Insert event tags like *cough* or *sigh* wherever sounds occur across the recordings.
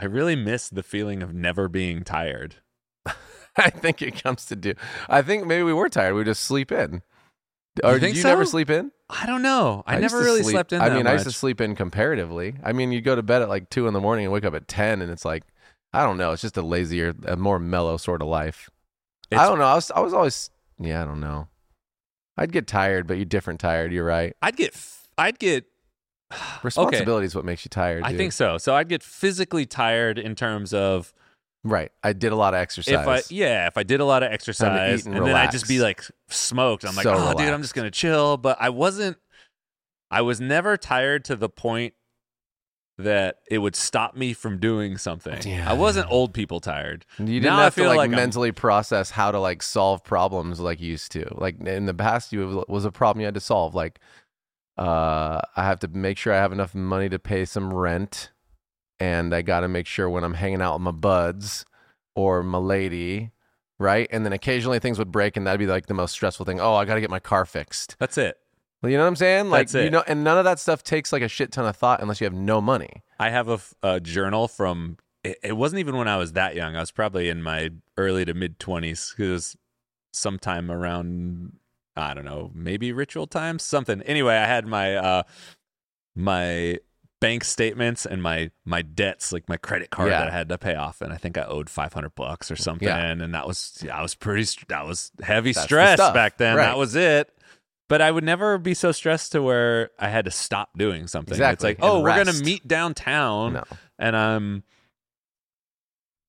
I really miss the feeling of never being tired. *laughs* I think it comes to do. I think maybe we were tired. We just sleep in. Or think did you never sleep in? I don't know. I, used never really sleep- slept in. I mean, I used to sleep in comparatively. I mean, you go to bed at like two in the morning and wake up at ten, and it's like, I don't know. It's just a lazier, a more mellow sort of life. I don't know. I was, I was always, yeah, I don't know. I'd get tired, but you're different tired. You're right. I'd get. I'd get. *sighs* Responsibility is what makes you tired. I think so. So I'd get physically tired in terms of Right. I did a lot of exercise. if I yeah if I did a lot of exercise and, and then I'd just be like smoked. I'm like, So oh dude, I'm just gonna chill. But I wasn't. I was never tired to the point that it would stop me from doing something. Yeah. I wasn't old people tired. You didn't Now I have to feel like, like I'm- mentally process how to like solve problems like you used to. Like in the past, you was a problem you had to solve. Like, uh, I have to make sure I have enough money to pay some rent, and I got to make sure when I'm hanging out with my buds or my lady, right? And then occasionally things would break, and that'd be like the most stressful thing. Oh, I got to get my car fixed. That's it. You know what I'm saying? Like, That's you know, and none of that stuff takes like a shit ton of thought unless you have no money. I have a, f- a journal from. It, it wasn't even when I was that young. I was probably in my early to mid twenties. Because sometime around I don't know, maybe ritual times, something. Anyway, I had my uh my bank statements and my my debts, like my credit card Yeah. that I had to pay off, and I think I owed five hundred bucks or something. Yeah. And that was yeah, I was pretty that was heavy That's stress stuff. back then. Right. That was it. But I would never be so stressed to where I had to stop doing something. It's Exactly. like, oh, we're gonna meet downtown No. and I'm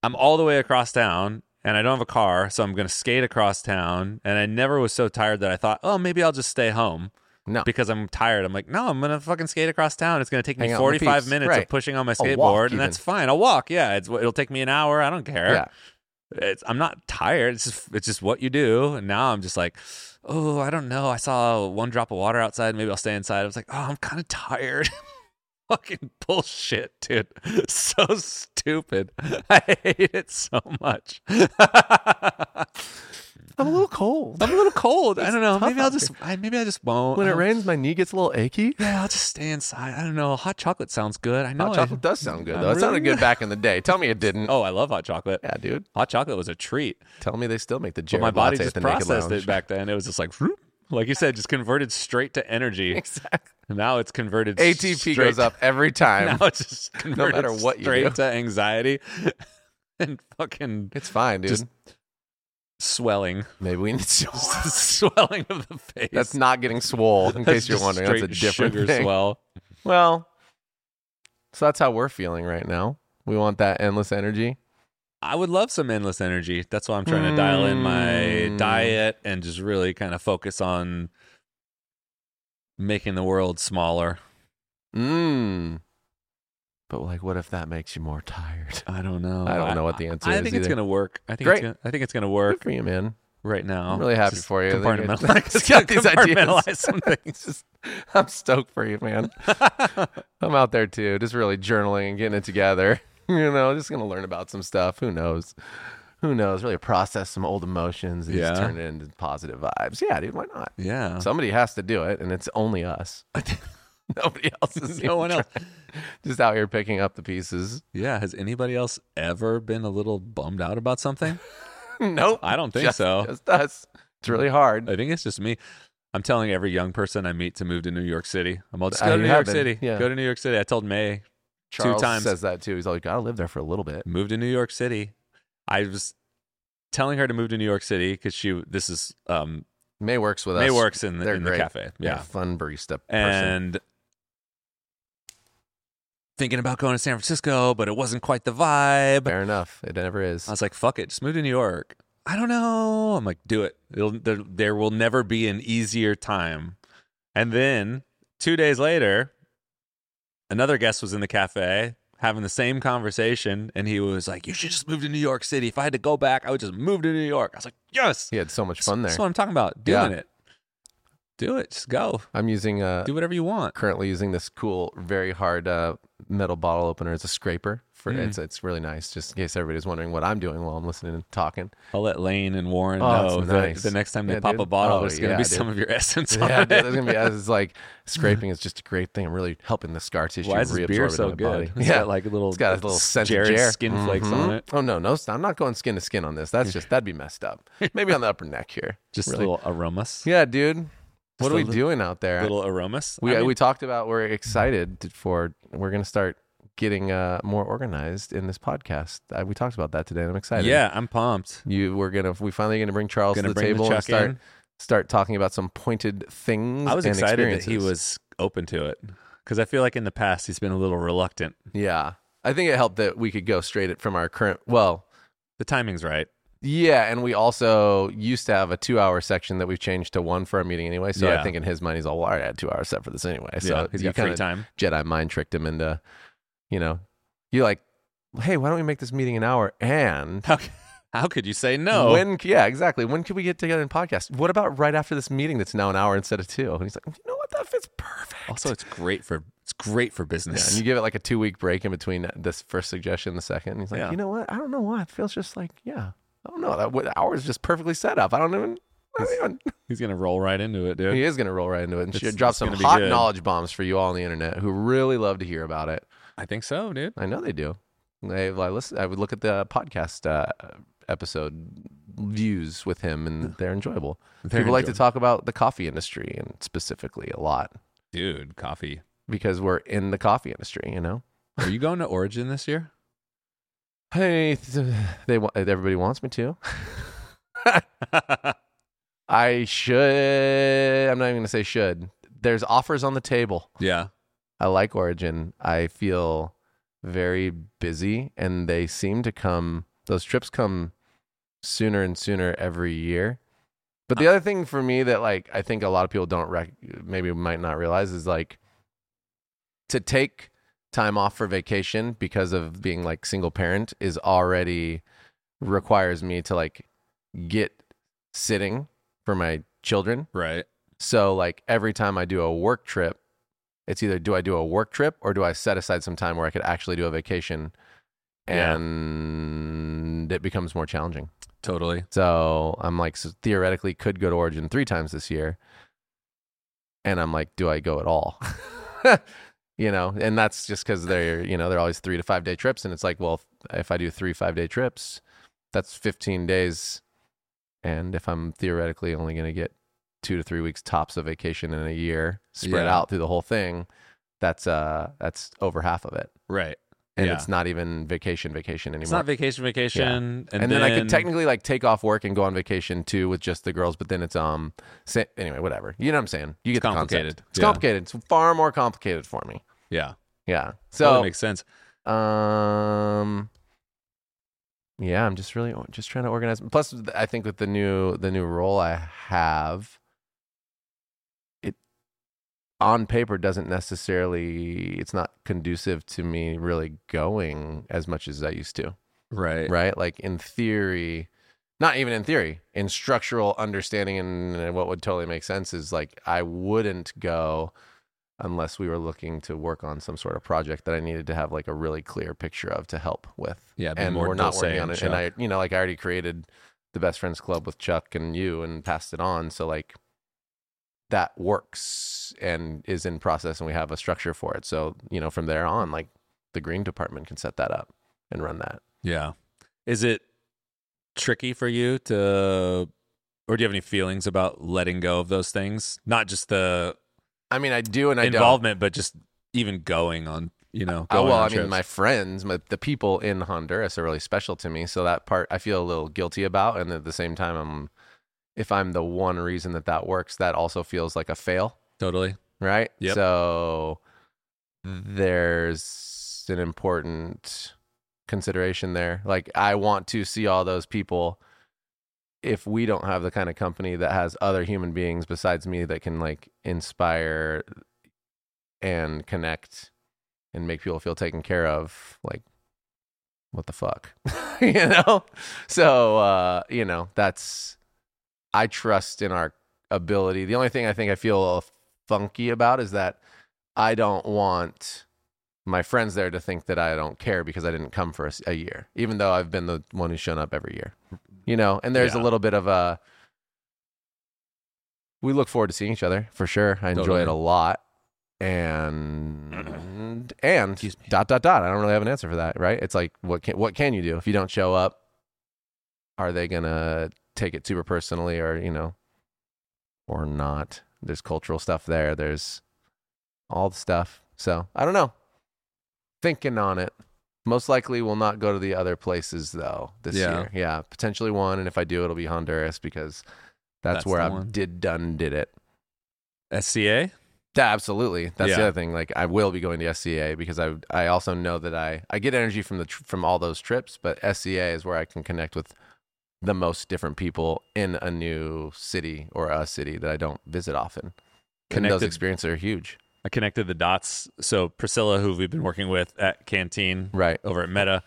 I'm all the way across town and I don't have a car, so I'm going to skate across town and I never was so tired that I thought, "Oh, maybe I'll just stay home." No. Because I'm tired. I'm like, "No, I'm going to fucking skate across town. It's going to take me Hang the 45 minutes Right. of pushing on my skateboard and that's fine. I'll walk. Yeah, it's it'll take me an hour. I don't care." Yeah. It's, I'm not tired. It's just it's just what you do. And now I'm just like, "Oh, I don't know. I saw one drop of water outside. Maybe I'll stay inside." I was like, "Oh, I'm kind of tired." *laughs* fucking bullshit, dude. *laughs* So stupid. *laughs* I hate it so much. I'm a little cold. I'm a little cold. I don't know. Maybe I'll just. I, maybe I just won't. When it rains, my knee gets a little achy. Yeah, I'll just stay inside. I don't know. Hot chocolate sounds good. I know. Hot I- chocolate does sound good though. It sounded good back in the day. Tell me it didn't. *laughs* Oh, I love hot chocolate. Yeah, dude. Hot chocolate was a treat. Tell me they still make the But my body just at the processed it back then. It was just like, whoop. Like you said, just converted straight to energy. Exactly. Now it's converted. ATP straight goes up every time. *laughs* Now it's just *laughs* converted matter what you straight do. to anxiety *laughs* and fucking It's fine, dude. Just- swelling, Maybe we need to. swelling of the face. That's not getting swole. In That's case you're just wondering, that's a straight different sugar thing. swell. Well, so that's how we're feeling right now. We want that endless energy. I would love some endless energy. That's why I'm trying to dial in my Mm. diet and just really kind of focus on making the world smaller. Mmm. But like, what if that makes you more tired? I don't know. I don't know what the answer I is I think it's gonna work. I think Great. it's gonna, I think it's gonna Good work for you, man. right now. I'm really happy Just for you. I Compartmentalize, *laughs* got these compartmentalize some things. *laughs* Just- I'm stoked for you, man. *laughs* I'm out there too, just really journaling and getting it together. *laughs* You know, just gonna learn about some stuff. Who knows? Who knows? Really process some old emotions and just turn it into positive vibes. Yeah, dude. Why not? yeah. Somebody has to do it, and it's only us. *laughs* Nobody else is. No one else. *laughs* Just out here picking up the pieces. Yeah. Has anybody else ever been a little bummed out about something? nope. I don't think just, so. Just us. It's really hard. I think it's just me. I'm telling every young person I meet to move to New York City. I'm all just Uh, go to New York been, City. yeah. Go to New York City. I told May Charles times. says that too. He's like, gotta live there for a little bit. Moved to New York City. I was telling her to move to New York City because she this is um May works with us. May us. works in the, They're in the great. cafe. They're Yeah. fun barista person. And thinking about going to San Francisco, but it wasn't quite the vibe. Fair enough. It never is. I was like, fuck it, just move to New York. I don't know. I'm like, do it. It'll, there, there will never be an easier time. And then two days later, another guest was in the cafe having the same conversation. And he was like, you should just move to New York City. If I had to go back, I would just move to New York. I was like, yes. He had so much fun there. That's what I'm talking about, doing Yeah. it. Do it. Just go. I'm using uh Do whatever you want. currently using this cool, very hard uh, metal bottle opener as a scraper. For Mm. it's it's really nice. Just in case everybody's wondering what I'm doing while I'm listening and talking. I'll let Lane and Warren Oh, know it's that nice. the next time they Yeah, pop a bottle, Oh, there's going to yeah, be dude. some of your *laughs* essence on Yeah, it. dude, there's gonna be it's like *laughs* scraping is just a great thing. I'm really helping the scar tissue Why is reabsorb beer so good? body. It's yeah, got like a little, it's got a little scent of skin flakes on Mhm. it. Oh no, no, I'm not going skin to skin on this. That's *laughs* just that'd be messed up. Maybe on the upper neck here. Just really. little aromas. Yeah, dude. What Just are we li- doing out there? Little aromas. we I mean, we talked about we're excited for we're gonna start getting uh, more organized in this podcast. Uh, we talked about that today. and I'm excited. yeah, I'm pumped. you we're gonna we finally gonna bring Charles Gonna to the table the and start in. start talking about some pointed things. I was excited that he was open to it because I feel like in the past he's been a little reluctant. Yeah, I think it helped that we could go straight from our current. Well, The timing's right. yeah, and we also used to have a two-hour section that we've changed to one for our meeting anyway. So I think in his mind he's all, well, I had two hours set for this anyway. So yeah, he's you got free time. Jedi mind tricked him into, you know, you like, hey, why don't we make this meeting an hour? And How, how could you say no? when, yeah, exactly. When could we get together and podcast? What about right after this meeting that's now an hour instead of two? And he's like, you know what? That fits perfect. also, it's great for it's great for yeah, business. and you give it like a two week break in between this first suggestion and the second. And he's like, Yeah. you know what? I don't know why. It feels just like, yeah, I don't know. That what- hour is just perfectly set up. I don't even. I don't even *laughs* he's gonna roll right into it, dude. he is going to roll right into it and It's- drop some hot good. knowledge bombs for you all on the internet who really love to hear about it. I think so, dude. I know they do. They, I listen. I would look at the podcast uh, episode views with him, and they're enjoyable. Very People like to talk about the coffee industry, and specifically a lot dude. Coffee. because we're in the coffee industry. You know, Are you going to Origin this year? *sighs* hey, they want everybody wants me to. *laughs* I should. I'm not even gonna say should. There's offers on the table. yeah. I like Origin. I feel very busy, and they seem to come. Those trips come sooner and sooner every year. But the uh. other thing for me that like I think a lot of people don't rec- maybe might not realize is like to take time off for vacation because of being like single parent is already requires me to like get sitting for my children Right. so like every time I do a work trip, it's either do I do a work trip or do I set aside some time where I could actually do a vacation Yeah. and it becomes more challenging. Totally. So I'm like so theoretically could go to Origin 3 times this year. And I'm like do I go at all? *laughs* you know, and that's just cuz they're, you know, they're always 3 to 5 day trips and it's like, well, if I do 3 5 day trips, that's 15 days and if I'm theoretically only going to get two to three weeks tops of vacation in a year spread Yeah. out through the whole thing, that's uh that's over half of it, Right. and Yeah. it's not even vacation vacation anymore. It's not vacation, vacation, and, then, I could technically like take off work and go on vacation too with just the girls, but then it's um sa- anyway whatever. You know what I'm saying? You get It's complicated. It's Yeah. complicated. It's far more complicated for me. Yeah. Yeah. So So that makes sense. um yeah, I'm just really just trying to organize. Plus, I think with the new the new role I have, on paper doesn't necessarily it's not conducive to me really going as much as I used to. Right. Right? Like in theory, not even in theory, in structural understanding and what would totally make sense is like I wouldn't go unless we were looking to work on some sort of project that I needed to have like a really clear picture of to help with. Yeah. And more we're not working on it. And I, you know, like I already created the best friends club with Chuck and you and passed it on. So like that works and is in process and we have a structure for it. So, you know, from there on, like the green department can set that up and run that. Yeah. Is it tricky for you to, or do you have any feelings about letting go of those things? Not just the I mean, I do and I don't. involvement, but just even going on, you know, Oh, going well, I mean, trips. my friends, my, the people in Honduras are really special to me. So that part I feel a little guilty about. And at the same time, I'm, if I'm the one reason that that works, that also feels like a fail. totally. right? Yep. So there's an important consideration there. Like I want to see all those people if we don't have the kind of company that has other human beings besides me that can like inspire and connect and make people feel taken care of, like what the fuck? *laughs* you know? So uh, you know, that's I trust in our ability. The only thing I think I feel funky about is that I don't want my friends there to think that I don't care because I didn't come for a year, even though I've been the one who's shown up every year. You know, and there's a little bit of a. We look forward to seeing each other for sure. I enjoy Totally. it a lot, and *clears throat* and dot dot dot. I don't really have an answer for that, right? It's like what can what can you do if you don't show up? Are they gonna take it super personally, or you know, or not? There's cultural stuff there. There's all the stuff. So I don't know. Thinking on it. Most likely will not go to the other places though this Yeah. year. Yeah, potentially one, and if I do, it'll be Honduras because that's, That's where I did done did it. SCA. Yeah, absolutely. That's the other thing. Like, I will be going to SCA because I I also know that I I get energy from the tr- from all those trips, but SCA is where I can connect with the most different people in a new city or a city that I don't visit often. And those Connected- experiences are huge. I connected the dots. So Priscilla, who we've been working with at Canteen Right. over at Meta,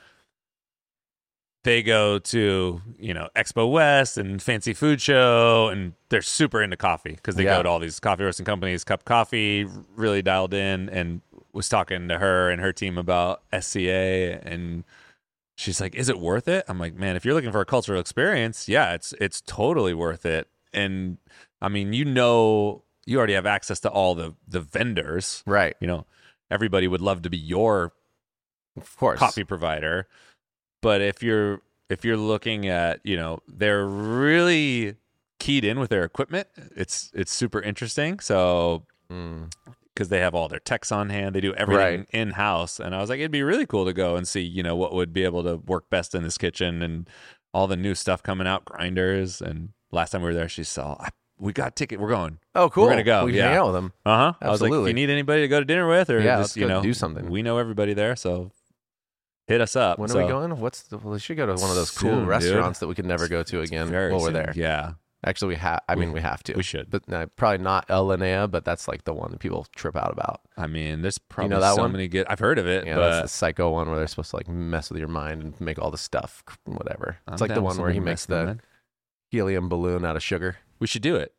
they go to you know Expo West and Fancy Food Show, and they're super into coffee because they Yeah. go to all these coffee roasting companies. Cup Coffee really dialed in, and was talking to her and her team about SCA, and she's like, "Is it worth it?" I'm like, "Man, if you're looking for a cultural experience, yeah, it's it's totally worth it." And I mean, you know, you already have access to all the the vendors. Right. You know, everybody would love to be your Of course. coffee provider but if you're if you're looking at you know they're really keyed in with their equipment it's it's super interesting so Mm. Because they have all their techs on hand they do everything Right. in house and i was like it'd be really cool to go and see you know what would be able to work best in this kitchen and all the new stuff coming out grinders and last time we were there she saw I, we got ticket we're going Oh, cool. We're gonna go, We can yeah. hang out with them. uh-huh i was like if you need anybody to go to dinner with or Yeah, just you know do something. we know everybody there so hit us up When are we going? What's the, well, we should go to one of those cool Soon, dude. restaurants that we could never go to again Very while we're there. Yeah, Actually, we have. I We- mean, we have to. we should. but uh, probably not Alinea, but that's like the one that people trip out about. I mean, there's probably know that so one? many good. I've heard of it, Yeah, but that's the psycho one where they're supposed to like mess with your mind and make all the stuff, whatever. I'm It's like the one where he makes the helium balloon out of sugar. We should do it.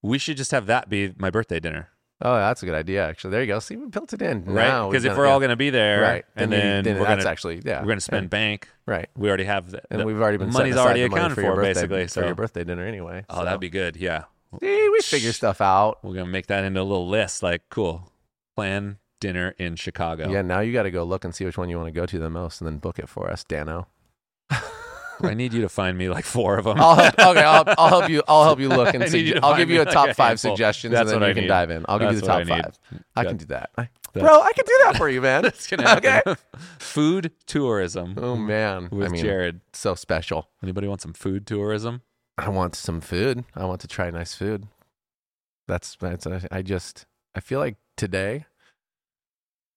We should just have that be my birthday dinner, Oh, that's a good idea. Actually, there you go. See, we built it in. right? Because if we're it. all going to be there, right, and you- then, we're that's to actually yeah, we're going to spend bank. right. We already have the, And the- we've already been money's already accounted for, for, birthday, basically. for So, your birthday dinner anyway. oh, so. that'd be good. Yeah, See, we figure stuff out. we're going to make that into a little list. Like, cool, plan dinner in Chicago. Yeah, now you got to go look and see which one you want to go to the most, and then book it for us, Danno. I need you to find me like four of them. I'll help, okay, I'll, I'll help you. I'll help you look and *laughs* I need you sugge- to I'll give you a like top a five handful. suggestions, That's and then you I can need. dive in. I'll give you the top I need. five. I can do that, I- That's- bro. I can do that for you, man. *laughs* That's gonna happen. Okay. food tourism. Oh man, with I mean, Jared. so special. Anybody want some food tourism? I want some food. I want to try nice food. That's that's. I just I feel like today.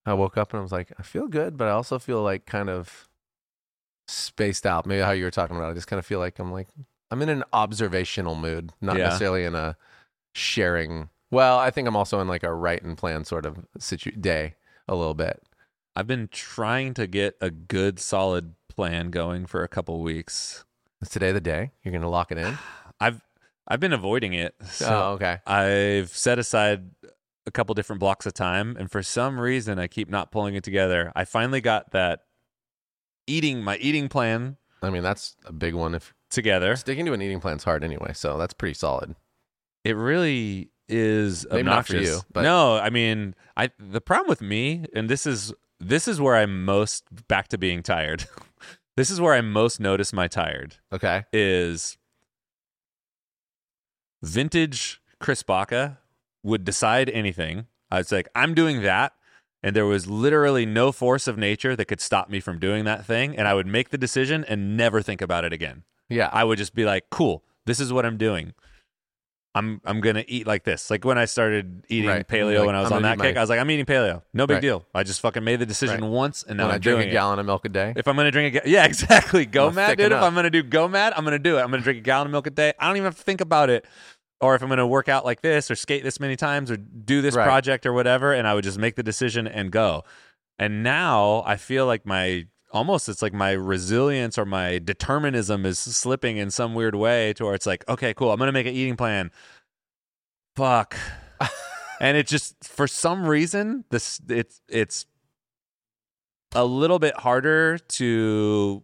I woke up and I was like, I feel good, but I also feel like kind of spaced out. Maybe how you were talking about. I just kind of feel like I'm like I'm in an observational mood, not Yeah. necessarily in a sharing. Well, I think I'm also in like a write and plan sort of situ- day a little bit. I've been trying to get a good, solid plan going for a couple weeks. Is today the day you're gonna lock it in? *sighs* I've I've been avoiding it. So oh, okay. I've set aside a couple different blocks of time, and for some reason, I keep not pulling it together. I finally got that eating my eating plan I mean, that's a big one. If together. sticking to an eating plan's hard anyway, so that's pretty solid. It really is Maybe not for obnoxious. you, but- no, I mean, I the problem with me, and this is this is where I'm most back to being tired. *laughs* this is where I most notice my tired Okay. is vintage Chris Baca would decide anything. I was like, I'm doing that. And there was literally no force of nature that could stop me from doing that thing. And I would make the decision and never think about it again. Yeah. I would just be like, cool, this is what I'm doing. I'm I'm gonna eat like this. Like when I started eating Right. paleo Like, when I was I'm on that kick, my- I was like, I'm eating paleo. No big Right. deal. I just fucking made the decision Right. once and now when I I'm drink doing a it. gallon of milk a day. If I'm gonna drink a ga- *laughs* yeah, exactly. Go mad, dude. If. I'm gonna do go mad, I'm gonna do it. I'm gonna drink a gallon of milk a day. I don't even have to think about it. Or if I'm gonna work out like this, or skate this many times, or do this Right. project or whatever, and I would just make the decision and go. And now I feel like my almost it's like my resilience or my determinism is slipping in some weird way to where it's like, okay, cool, I'm gonna make an eating plan. fuck. *laughs* and it just for some reason this it's it's a little bit harder to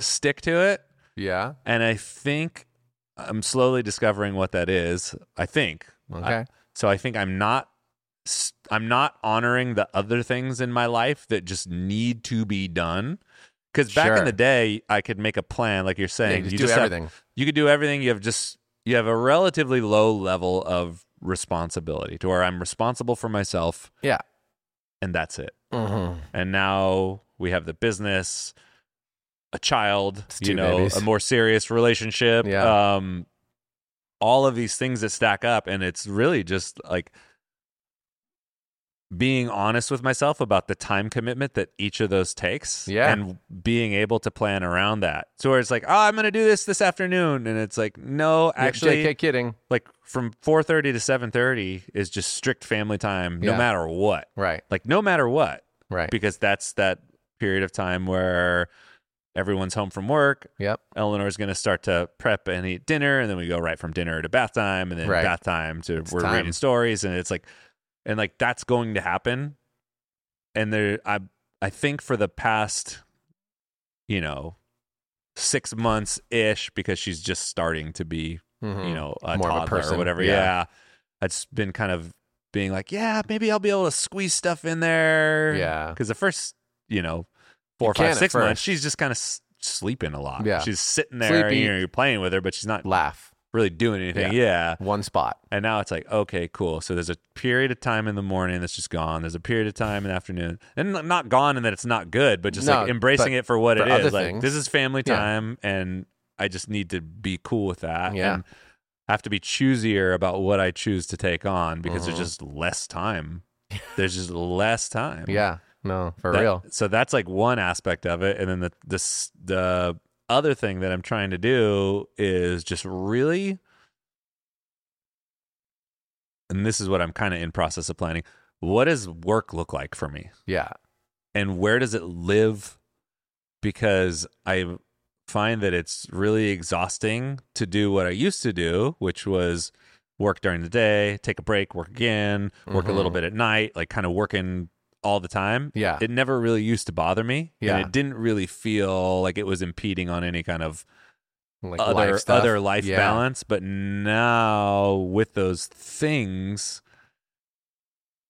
stick to it Yeah. and I think I'm slowly discovering what that is. I think. Okay. I- so I think I'm not I'm not honoring the other things in my life that just need to be done. Cuz back in the day I could make a plan like you're Yeah, saying. you just you do just have- everything. you could do everything. You have just you have a relatively low level of responsibility to where I'm responsible for myself yeah. and that's it. Mm-hmm. And now we have the business, a child, It's you know, babies. a more serious relationship. Yeah. Um, all of these things that stack up, and it's really just like being honest with myself about the time commitment that each of those takes Yeah. and being able to plan around that so where it's like oh i'm gonna do this this afternoon and it's like no actually JK kidding. like from 4.30 to 7.30 is just strict family time no Yeah. matter what Right. like no matter what Right. because that's that period of time where everyone's home from work. Yep. Eleanor's going to start to prep and eat dinner, and then we go right from dinner to bath time, and then Right. bath time to It's we're time. reading stories, and it's like, and like that's going to happen. And there, I I think for the past, you know, six months ish, because she's just starting to be Mhm. you know, a More a toddler person, or whatever. yeah. Yeah. It's been kind of being like, yeah, maybe I'll be able to squeeze stuff in there. Yeah. Because the first, you know, four, five, six months, she's just kind of s- sleeping a lot. Yeah. She's sitting there, Sleepy. you know, you're playing with her, but she's not Laugh. really doing anything. Yeah. One spot. And now it's like, okay, cool. So there's a period of time in the morning that's just gone. There's a period of time in the afternoon. And n- not gone and that it's not good, but just No, like embracing but it for what for it other is. Like things. this is family Yeah. time and I just need to be cool with that. Yeah. And I have to be choosier about what I choose to take on because there's mm-hmm. just less time. There's just less time. Yeah. No, for That- real. So that's like one aspect of it, and then the this the other thing that I'm trying to do is just really, and this is what I'm kind of in process of planning. What does work look like for me, Yeah. and where does it live? Because I find that it's really exhausting to do what I used to do, which was work during the day, take a break, work again, work a little Mhm. bit at night, like kind of working all the time Yeah. it never really used to bother me Yeah. and it didn't really feel like it was impeding on any kind of like other life other life Yeah. balance but now with those things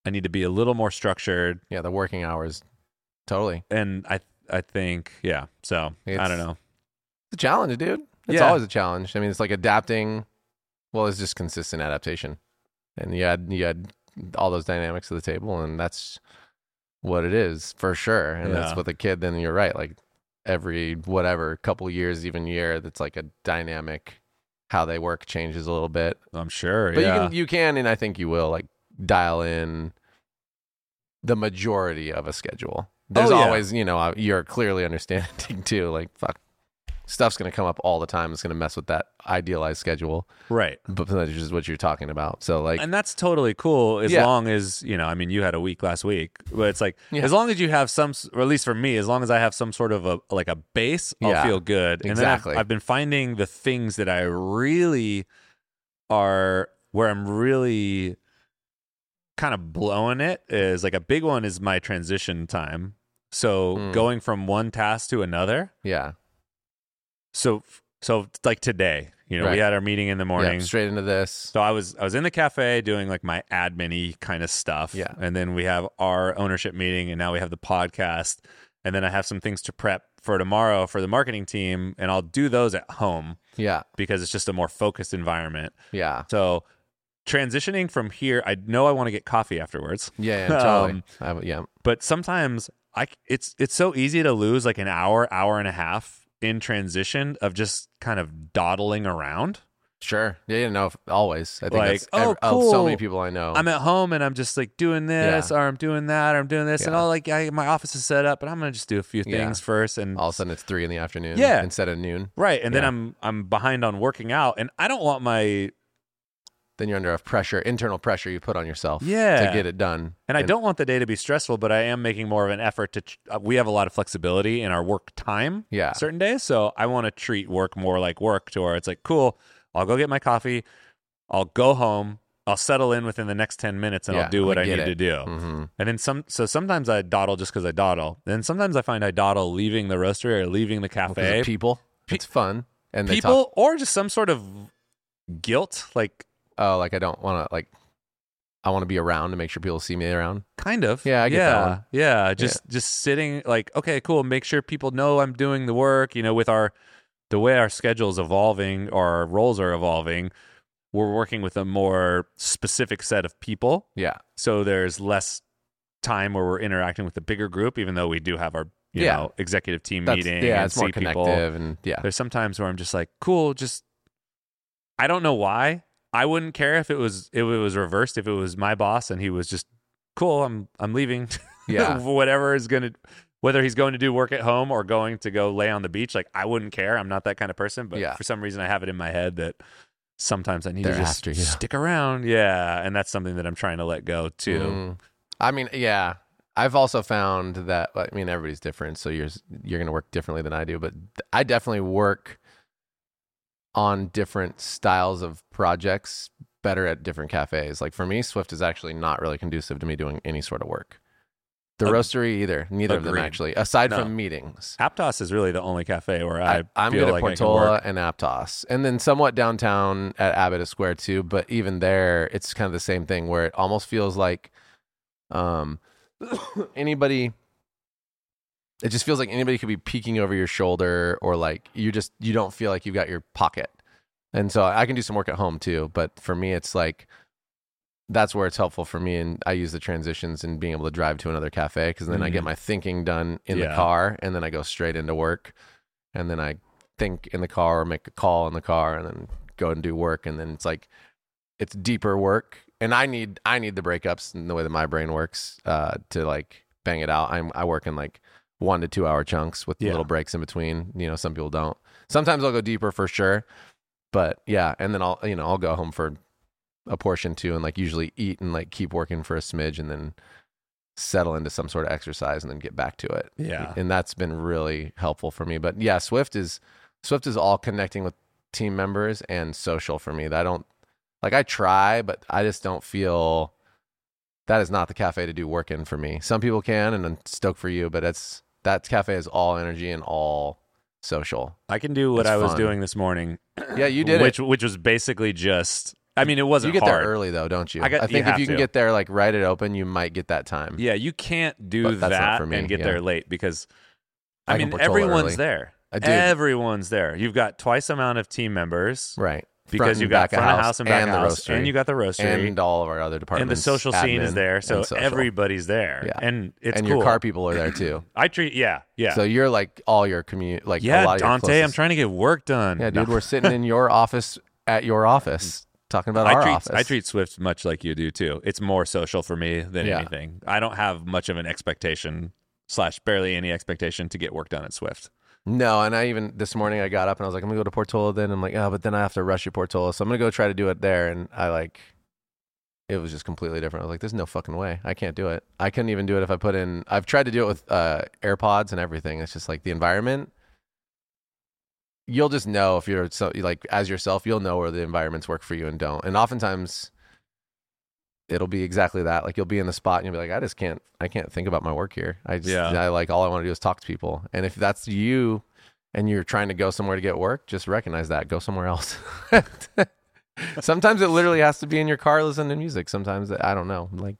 i need to be a little more structured Yeah. The working hours. Totally. and i i think yeah so i don't know It's a challenge, dude. It's Yeah. always a challenge. I mean, it's like adapting. Well, it's just consistent adaptation, and you had you had all those dynamics at the table, and that's what it is for sure. And Yeah. that's with a kid. Then you're right. Like every whatever couple years, even year, that's like a dynamic. How they work changes a little bit, i'm sure but yeah you can you can, and I think you will like dial in the majority of a schedule. There's Oh, yeah. always, you know, uh, you're clearly understanding *laughs* too. Like, fuck, stuff's gonna come up all the time. It's gonna mess with that idealized schedule, right but that's just what you're talking about. So, like, and that's totally cool as Yeah. long as you know i mean you had a week last week but it's like Yeah. as long as you have some or at least for me as long as i have some sort of a like a base i'll Yeah. feel good and Exactly. then I've, I've been finding the things that i really are where i'm really kind of blowing it is like a big one is my transition time so Mm. going from one task to another yeah, so so like today you know we had our meeting in the morning yeah, straight into this. so I was I was in the cafe doing like my admin-y kind of stuff. Yeah. And then we have our ownership meeting and now we have the podcast. And then I have some things to prep for tomorrow for the marketing team. And I'll do those at home Yeah, because it's just a more focused environment. yeah, So transitioning from here, I know I want to get coffee afterwards. yeah, yeah totally. Um, I, yeah, But sometimes I it's it's so easy to lose like an hour, hour and a half in transition of just kind of dawdling around. sure. Yeah, yeah, no, always. I think Like, that's oh, ev- of so many people I know. I'm at home and I'm just like doing this or I'm doing that or I'm doing this and Yeah. oh like I, my office is set up but I'm gonna just do a few Yeah. things first and all of a sudden, it's three in the afternoon. Yeah. instead of noon. right and then I'm I'm behind on working out and I don't want my Then you're under a pressure, internal pressure you put on yourself. Yeah. to get it done. and I don't want the day to be stressful but I am making more of an effort to uh, we have a lot of flexibility in our work time Yeah. certain days so I want to treat work more like work to where it's like cool I'll go get my coffee I'll go home. I'll settle in within the next 10 minutes and Yeah, I'll do what I I need it. to do. hmm And then some, so sometimes I dawdle just because I dawdle. Then sometimes I find I dawdle leaving the roastery or leaving the cafe. people, Pe- it's fun, and People talk. or just some sort of guilt, like Oh, like I don't want to like. I want to be around to make sure people see me around. kind of. Yeah, I get yeah, that one. Yeah, just just sitting like, okay, cool. Make sure people know I'm doing the work. You know, with our the way our schedule is evolving, our roles are evolving, we're working with a more specific set of people. Yeah, So there's less time where we're interacting with the bigger group, even though we do have our you Yeah. know executive team that's meeting. yeah, and it's more see people. connective, and yeah, There's sometimes where I'm just like, cool, just I don't know why. I wouldn't care if it was if it was reversed, if it was my boss and he was just cool, I'm I'm leaving. *laughs* Yeah. Whatever is gonna whether he's going to do work at home or going to go lay on the beach, like I wouldn't care. I'm not that kind of person. But Yeah. for some reason I have it in my head that sometimes I need They're to just after you. stick around. Yeah. And that's something that I'm trying to let go too. Mm. I mean, yeah. I've also found that I mean everybody's different, so you're you're going to work differently than I do, but I definitely work on different styles of projects better at different cafes. Like for me, Swift is actually not really conducive to me doing any sort of work. The Ag- roastery either, neither of them actually, aside No. from meetings. Aptos is really the only cafe where I, I, am feel good like at I Portola and Aptos, and then somewhat downtown at Abbott Square too. But even there, it's kind of the same thing where it almost feels like, um, *coughs* anybody. It just feels like anybody could be peeking over your shoulder, or like you just you don't feel like you've got your pocket. And so I can do some work at home too, but for me, it's like that's where it's helpful for me, and I use the transitions and being able to drive to another cafe because then I get Mhm. my thinking done in the car, and then I go straight into work, and then I think in the car or make a call in the car, and then go and do work, and then it's like it's deeper work, and I need I need the breakups and the way that my brain works uh, to like bang it out. I'm I work in like one to two hour chunks with Yeah. little breaks in between. You know, some people don't. Sometimes I'll go deeper for sure, but yeah, and then I'll you know I'll go home for a portion too, and like usually eat and like keep working for a smidge, and then settle into some sort of exercise, and then get back to it. Yeah. and that's been really helpful for me. But yeah, Swift is Swift is all connecting with team members and social for me. I don't like I try, but I just don't feel that is not the cafe to do work in for me. Some people can, and I'm stoked for you, but it's that cafe is all energy and all social. I can do what It's I was fun. doing this morning. Yeah, you did which it. which was basically just I mean it wasn't You get hard. there early though, don't you? I got- you think if you can to. get there like right at open, you might get that time. Yeah, you can't do But that for me, and get yeah. there late because I I, mean everyone's early. there. I do. Everyone's there. You've got twice amount of team members Right. Because you got front of house and back and the house, roastery. and you got the roastery, And all of our other departments, and the social scene is there, so everybody's there. Yeah. and it's and cool. your car people are there too. I treat yeah yeah So you're like all your commute, like a yeah lot of your Dante. I'm trying to get work done. Yeah, No. dude, we're sitting in your *laughs* office at your office talking about I our treat office. I treat Swift much like you do too. It's more social for me than Yeah. anything. I don't have much of an expectation slash barely any expectation to get work done at Swift. No, and I even this morning I got up and I was like, I'm gonna go to Portola then. I'm like, oh, but then I have to rush to Portola, so I'm gonna go try to do it there. And I like, it was just completely different. I was like, there's no fucking way. I can't do it. I couldn't even do it if I put in. I've tried to do it with uh, AirPods and everything. It's just like the environment. You'll just know if you're so like as yourself, you'll know where the environments work for you and don't. And oftentimes, it'll be exactly that. Like you'll be in the spot and you'll be like, I just can't. I can't think about my work here. I just, Yeah. I like all I want to do is talk to people. And if that's you, and you're trying to go somewhere to get work, just recognize that. Go somewhere else. *laughs* Sometimes it literally has to be in your car listening to music. Sometimes I don't know. Like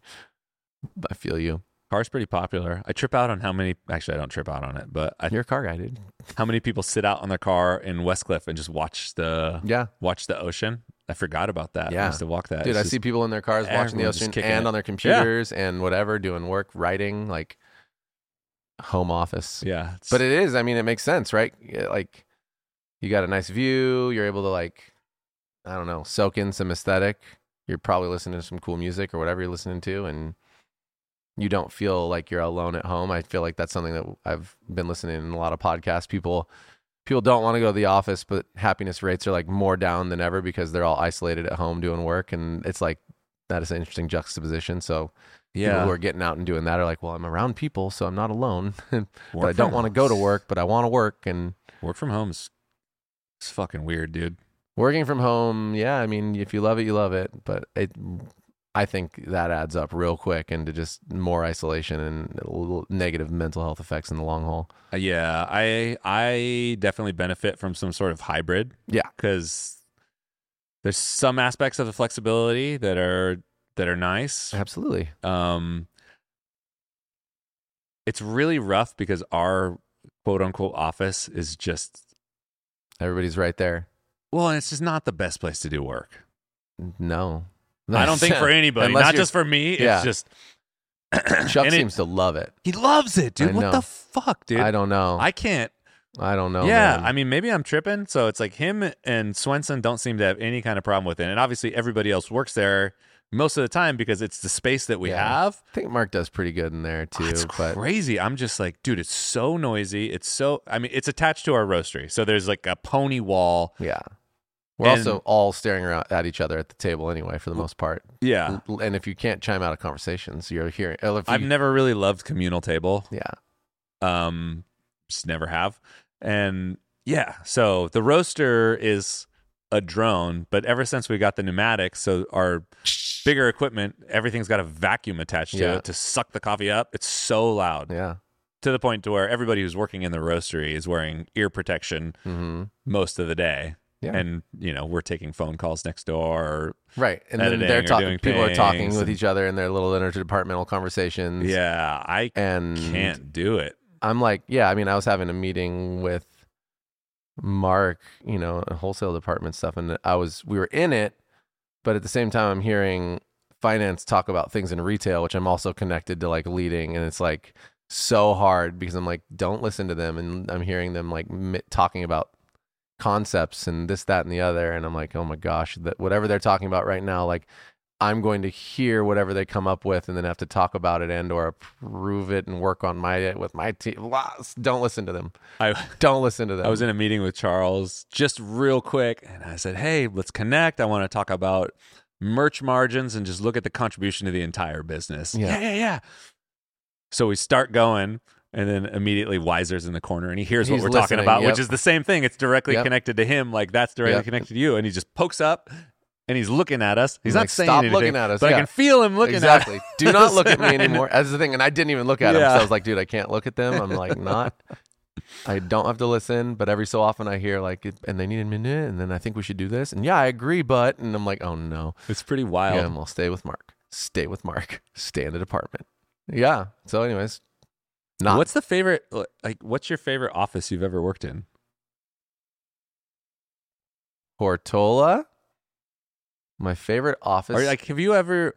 I feel you. Car's pretty popular. I trip out on how many. Actually, I don't trip out on it, but I, You're a car guy, dude. how many people sit out on their car in Westcliff and just watch the Yeah, watch the ocean. I forgot about that. Yeah. I used to walk that. dude. It's I just- see people in their cars watching the ocean and it. on their computers and whatever, doing work, writing, like home office. Yeah, But it is. I mean, it makes sense, right? Like you got a nice view. You're able to like, I don't know, soak in some aesthetic. You're probably listening to some cool music or whatever you're listening to, and you don't feel like you're alone at home. I feel like that's something that I've been listening in a lot of podcasts. People, people don't want to go to the office, but happiness rates are like more down than ever because they're all isolated at home doing work, and it's like that is an interesting juxtaposition. So people yeah. who are getting out and doing that are like, well, I'm around people, so I'm not alone. *laughs* but I don't want to go to work, but I want to work. And Work from home is it's fucking weird, dude. Working from home, yeah, I mean, if you love it, you love it. But it, I think that adds up real quick into just more isolation and negative mental health effects in the long haul. Uh, yeah, I I definitely benefit from some sort of hybrid Yeah. because there's some aspects of the flexibility that are that are nice. Absolutely. Um, it's really rough because our quote unquote office is just Everybody's right there. well, and it's just not the best place to do work. No. I don't think for anybody, Unless not you're- just for me. It's just Chuck and it- seems to love it. he loves it, dude. I What know. the fuck, dude? I don't know. I can't. I don't know. yeah, man. I mean, maybe I'm tripping. So it's like him and Swenson don't seem to have any kind of problem with it, and obviously everybody else works there most of the time because it's the space that we Yeah. have. I think Mark does pretty good in there too. Oh, it's but crazy. I'm just like, dude, it's so noisy. It's so. I mean, it's attached to our roastery, so there's like a pony wall. yeah. We're And- also all staring around at each other at the table anyway, for the most part. Yeah, And if you can't chime out of conversations, you're hearing. uh, you, I've never really loved communal table. yeah. um just never have and yeah so the roaster is a drone but ever since we got the pneumatics so our bigger equipment everything's got a vacuum attached to Yeah. it to suck the coffee up it's so loud Yeah. to the point to where everybody who's working in the roastery is wearing ear protection hmm most of the day Yeah. and you know we're taking phone calls next door or, Right. And then they're talking. People are talking with and- each other in their little interdepartmental conversations. yeah i And can't do it I'm like, yeah, I mean, I was having a meeting with Mark, you know, a wholesale department stuff, and I was, we were in it, but at the same time, I'm hearing finance talk about things in retail, which I'm also connected to like leading, and it's like so hard because I'm like, don't listen to them, and I'm hearing them like mi- talking about concepts and this, that, and the other, and I'm like, oh my gosh, that whatever they're talking about right now, like. I'm going to hear whatever they come up with and then have to talk about it and or approve it and work on my with my team. Don't listen to them. i Don't listen to them. I was in a meeting with Charles just real quick, and I said, "Hey, let's connect. I want to talk about merch margins and just look at the contribution to the entire business." Yeah. yeah, yeah. yeah. So we start going, and then immediately Weiser's in the corner, and he hears He's what we're talking about, yep. which is the same thing. It's directly Yep. connected to him, like that's directly Yep. connected to you, and he just pokes up. And he's looking at us. He's, He's not like, saying "Stop anything, looking at us." but Yeah. I can feel him looking exactly. at us. Do not look at me *laughs* anymore. That's the thing. And I didn't even look at him. So I was like, dude, I can't look at them. I'm like, not. I don't have to listen, but every so often I hear like, and they need a minute, and then I think we should do this, and yeah, I agree, but, and I'm like, oh no, It's pretty wild. yeah, well, stay with Mark, stay with Mark, stay in the department, yeah. So, anyways, not What's the favorite? Like, what's your favorite office you've ever worked in? Portola. My favorite office. Or like, have you ever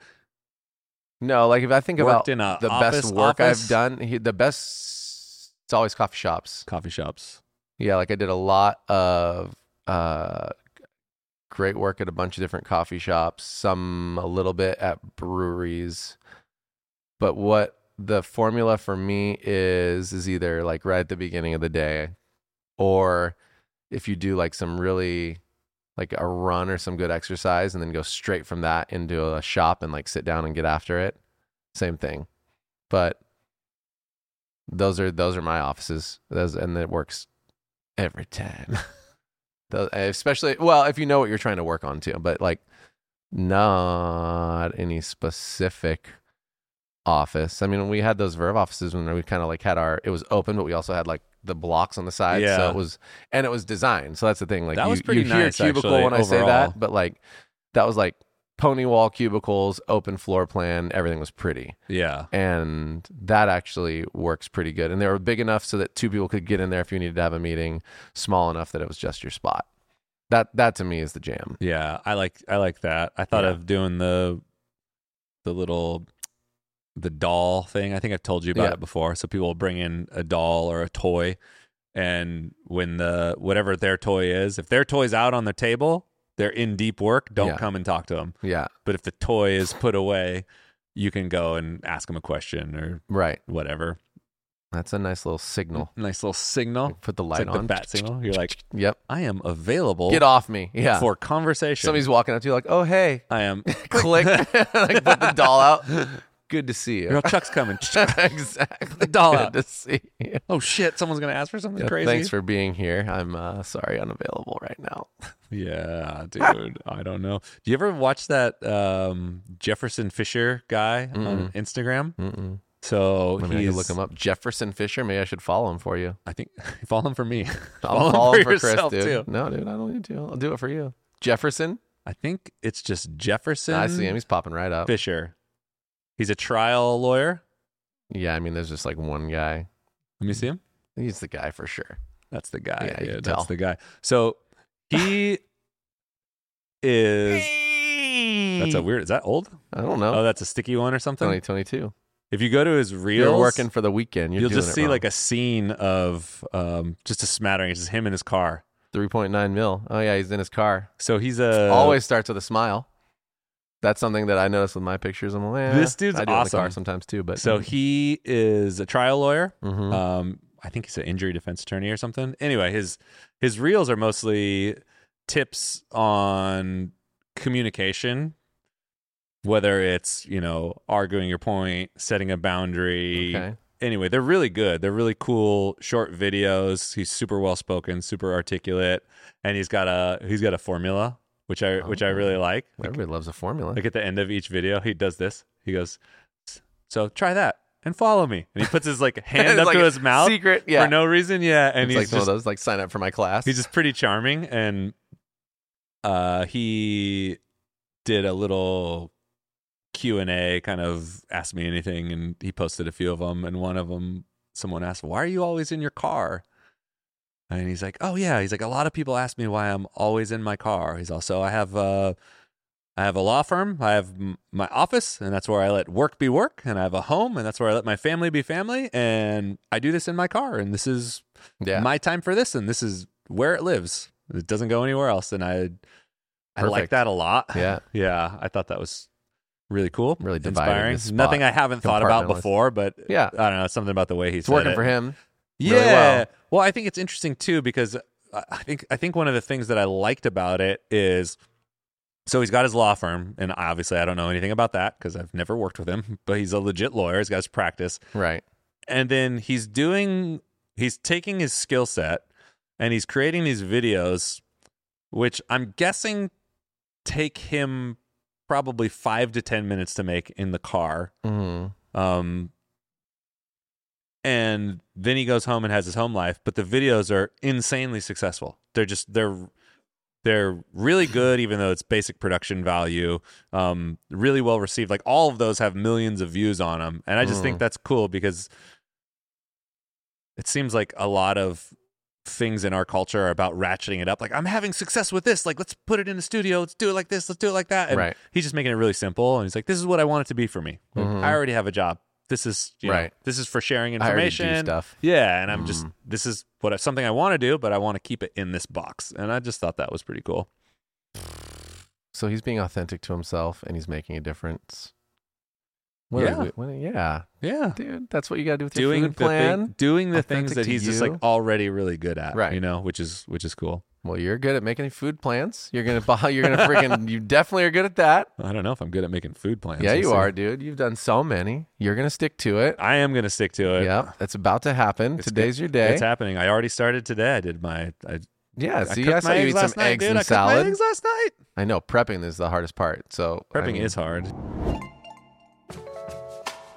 no, like if I think about the office, best work office? I've done, the best, it's always coffee shops. coffee shops. Yeah, like I did a lot of uh, great work at a bunch of different coffee shops, some a little bit at breweries. But what the formula for me is is either like right at the beginning of the day or if you do like some really like a run or some good exercise and then go straight from that into a shop and like sit down and get after it. Same thing. But those are those are my offices. Those and it works every time. *laughs* Especially well, if you know what you're trying to work on too, but like not any specific office. I mean, we had those Verve offices when we kind of like had our it was open, but we also had like the blocks on the side. So Yeah. it was and it was designed. So that's the thing. Like That you, was pretty you hear nice, cubicle actually, when I say overall. that, but like that was like pony wall cubicles, open floor plan, everything was pretty Yeah. and that actually works pretty good. And they were big enough so that two people could get in there if you needed to have a meeting, small enough that it was just your spot. That that to me is the jam. Yeah. I like I like that. I thought Yeah. of doing the the little the doll thing. I think I've told you about Yeah. it before. So people will bring in a doll or a toy and when the whatever their toy is, if their toy's out on the table, they're in deep work, don't Yeah. come and talk to them. Yeah, But if the toy is put away, you can go and ask them a question or right. whatever. That's a nice little signal. Nice little signal. Put the light like on. the bat signal. You're like, Yep. I am available Get off me. Yeah. for conversation. Somebody's walking up to you like, "Oh hey," I am *laughs* click, *laughs* like put the doll out. Good to see you. Girl, Chuck's coming. *laughs* exactly. the doll Good out. to see you. Oh shit! Someone's gonna ask for something Yeah, crazy. Thanks for being here. I'm uh, sorry unavailable right now. *laughs* Yeah, dude. I don't know. Do you ever watch that um, Jefferson Fisher guy on Instagram? Mm-mm. So I he's could look him up. Jefferson Fisher. Maybe I should follow him for you. I think *laughs* follow him for me. I'll Follow him follow for Chris, dude. too. No, dude, I don't need to. I'll do it for you. Jefferson. I think it's just Jefferson I see him. He's popping right up. Fisher. He's a trial lawyer. Yeah, I mean, there's just like one guy. Let me see him. He's the guy for sure. That's the guy. Yeah, Yeah, that's tell. the guy. So he *laughs* is. That's a weird. Is that old? I don't know. Oh, that's a sticky one or something. 2022. If you go to his reels, You're working for the weekend. You're you'll doing just see wrong. like a scene of um, just a smattering. It's just him in his car. 3.9 mil. Oh yeah, he's in his car. So he's a Always starts with a smile. That's something that I notice with my pictures. I'm like, eh, This dude's I do it in the car awesome. sometimes too. But So *laughs* he is a trial lawyer. Mhm. Um, I think he's an injury defense attorney or something. Anyway, his his reels are mostly tips on communication, whether it's you know arguing your point, setting a boundary. okay. Anyway, they're really good. They're really cool short videos. He's super well spoken, super articulate, and he's got a he's got a formula which I which I really like. Like, Everybody loves a formula. like at the end of each video, he does this. He goes, "So try that and follow me." And he puts his like *laughs* *laughs* hand up like to his mouth Secret. Yeah. for no reason. Yeah, and it's he's like one of those like sign up for my class. he's just pretty charming. And uh, he did a little Q and A, kind of asked me anything, and he posted a few of them. And one of them, someone asked, "Why are you always in your car?" And he's like, "Oh yeah." He's like, "A lot of people ask me why I'm always in my car." He's also, "I have uh, I have a law firm. I have m- my office, and that's where I let work be work. And I have a home, and that's where I let my family be family. And I do this in my car, and this is yeah. my time for this, and this is where it lives. It doesn't go anywhere else, and I I like that a lot. Yeah. *laughs* yeah. I thought that was really cool, Really inspiring. Nothing I haven't thought about before, but yeah. I don't know something about the way he's working it. for him. Yeah. really well. well. I think it's interesting too because I think I think one of the things that I liked about it is so he's got his law firm, and obviously I don't know anything about that because I've never worked with him, but he's a legit lawyer. He's got his practice, Right. and then he's doing he's taking his skill set and he's creating these videos, which I'm guessing take him probably five to ten minutes to make in the car. hmm Um, and then he goes home and has his home life. But the videos are insanely successful. They're just they're they're really good, even though it's basic production value. Um, really well received. Like all of those have millions of views on them, and I just think Mm. that's cool because it seems like a lot of things in our culture are about ratcheting it up. Like I'm having success with this. Like let's put it in the studio. Let's do it like this. Let's do it like that. And Right. he's just making it really simple and he's like this is what i want it to be for me Like, Mhm. i already have a job this is you know, Right. this is for sharing I already do information stuff. yeah and i'm just Mhm. this is what I, something i want to do but i want to keep it in this box and i just thought that was pretty cool So he's being authentic to himself and he's making a difference. What Yeah. we- what- yeah, yeah dude, that's what you got to do with doing your the food plan. thing, doing the things that he's just like already really good at Right. you know which is which is cool Well, you're good at making food plans. You're gonna *laughs* buy. You're gonna freaking. you definitely are good at that. i don't know if i'm good at making food plans yeah, you see. are, dude. You've done so many. You're gonna stick to it. i am gonna stick to it Yep, that's about to happen. It's Today's your day. it's happening i already started today i did my i, yeah, I see, cooked I saw you eat some night, eggs dude. and I salad. eggs last night I know prepping is the hardest part. So I prepping mean, is hard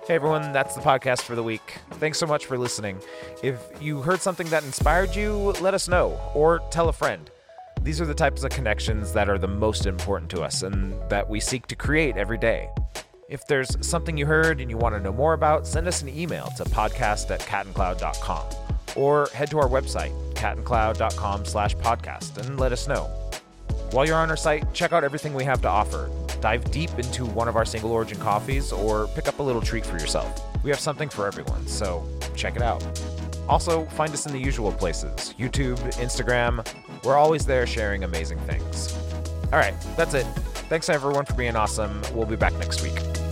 Hey everyone, that's the podcast for the week. Thanks so much for listening. If you heard something that inspired you, let us know or tell a friend. These are the types of connections that are the most important to us and that we seek to create every day. If there's something you heard and you want to know more about, send us an email to podcast at catandcloud.com or head to our website, catandcloud.com slash podcast, and let us know. While you're on our site, check out everything we have to offer. Dive deep into one of our single origin coffees or pick up a little treat for yourself. We have something for everyone, so check it out. Also, find us in the usual places YouTube, Instagram. We're always there sharing amazing things. All right, that's it. Thanks everyone for being awesome. We'll be back next week.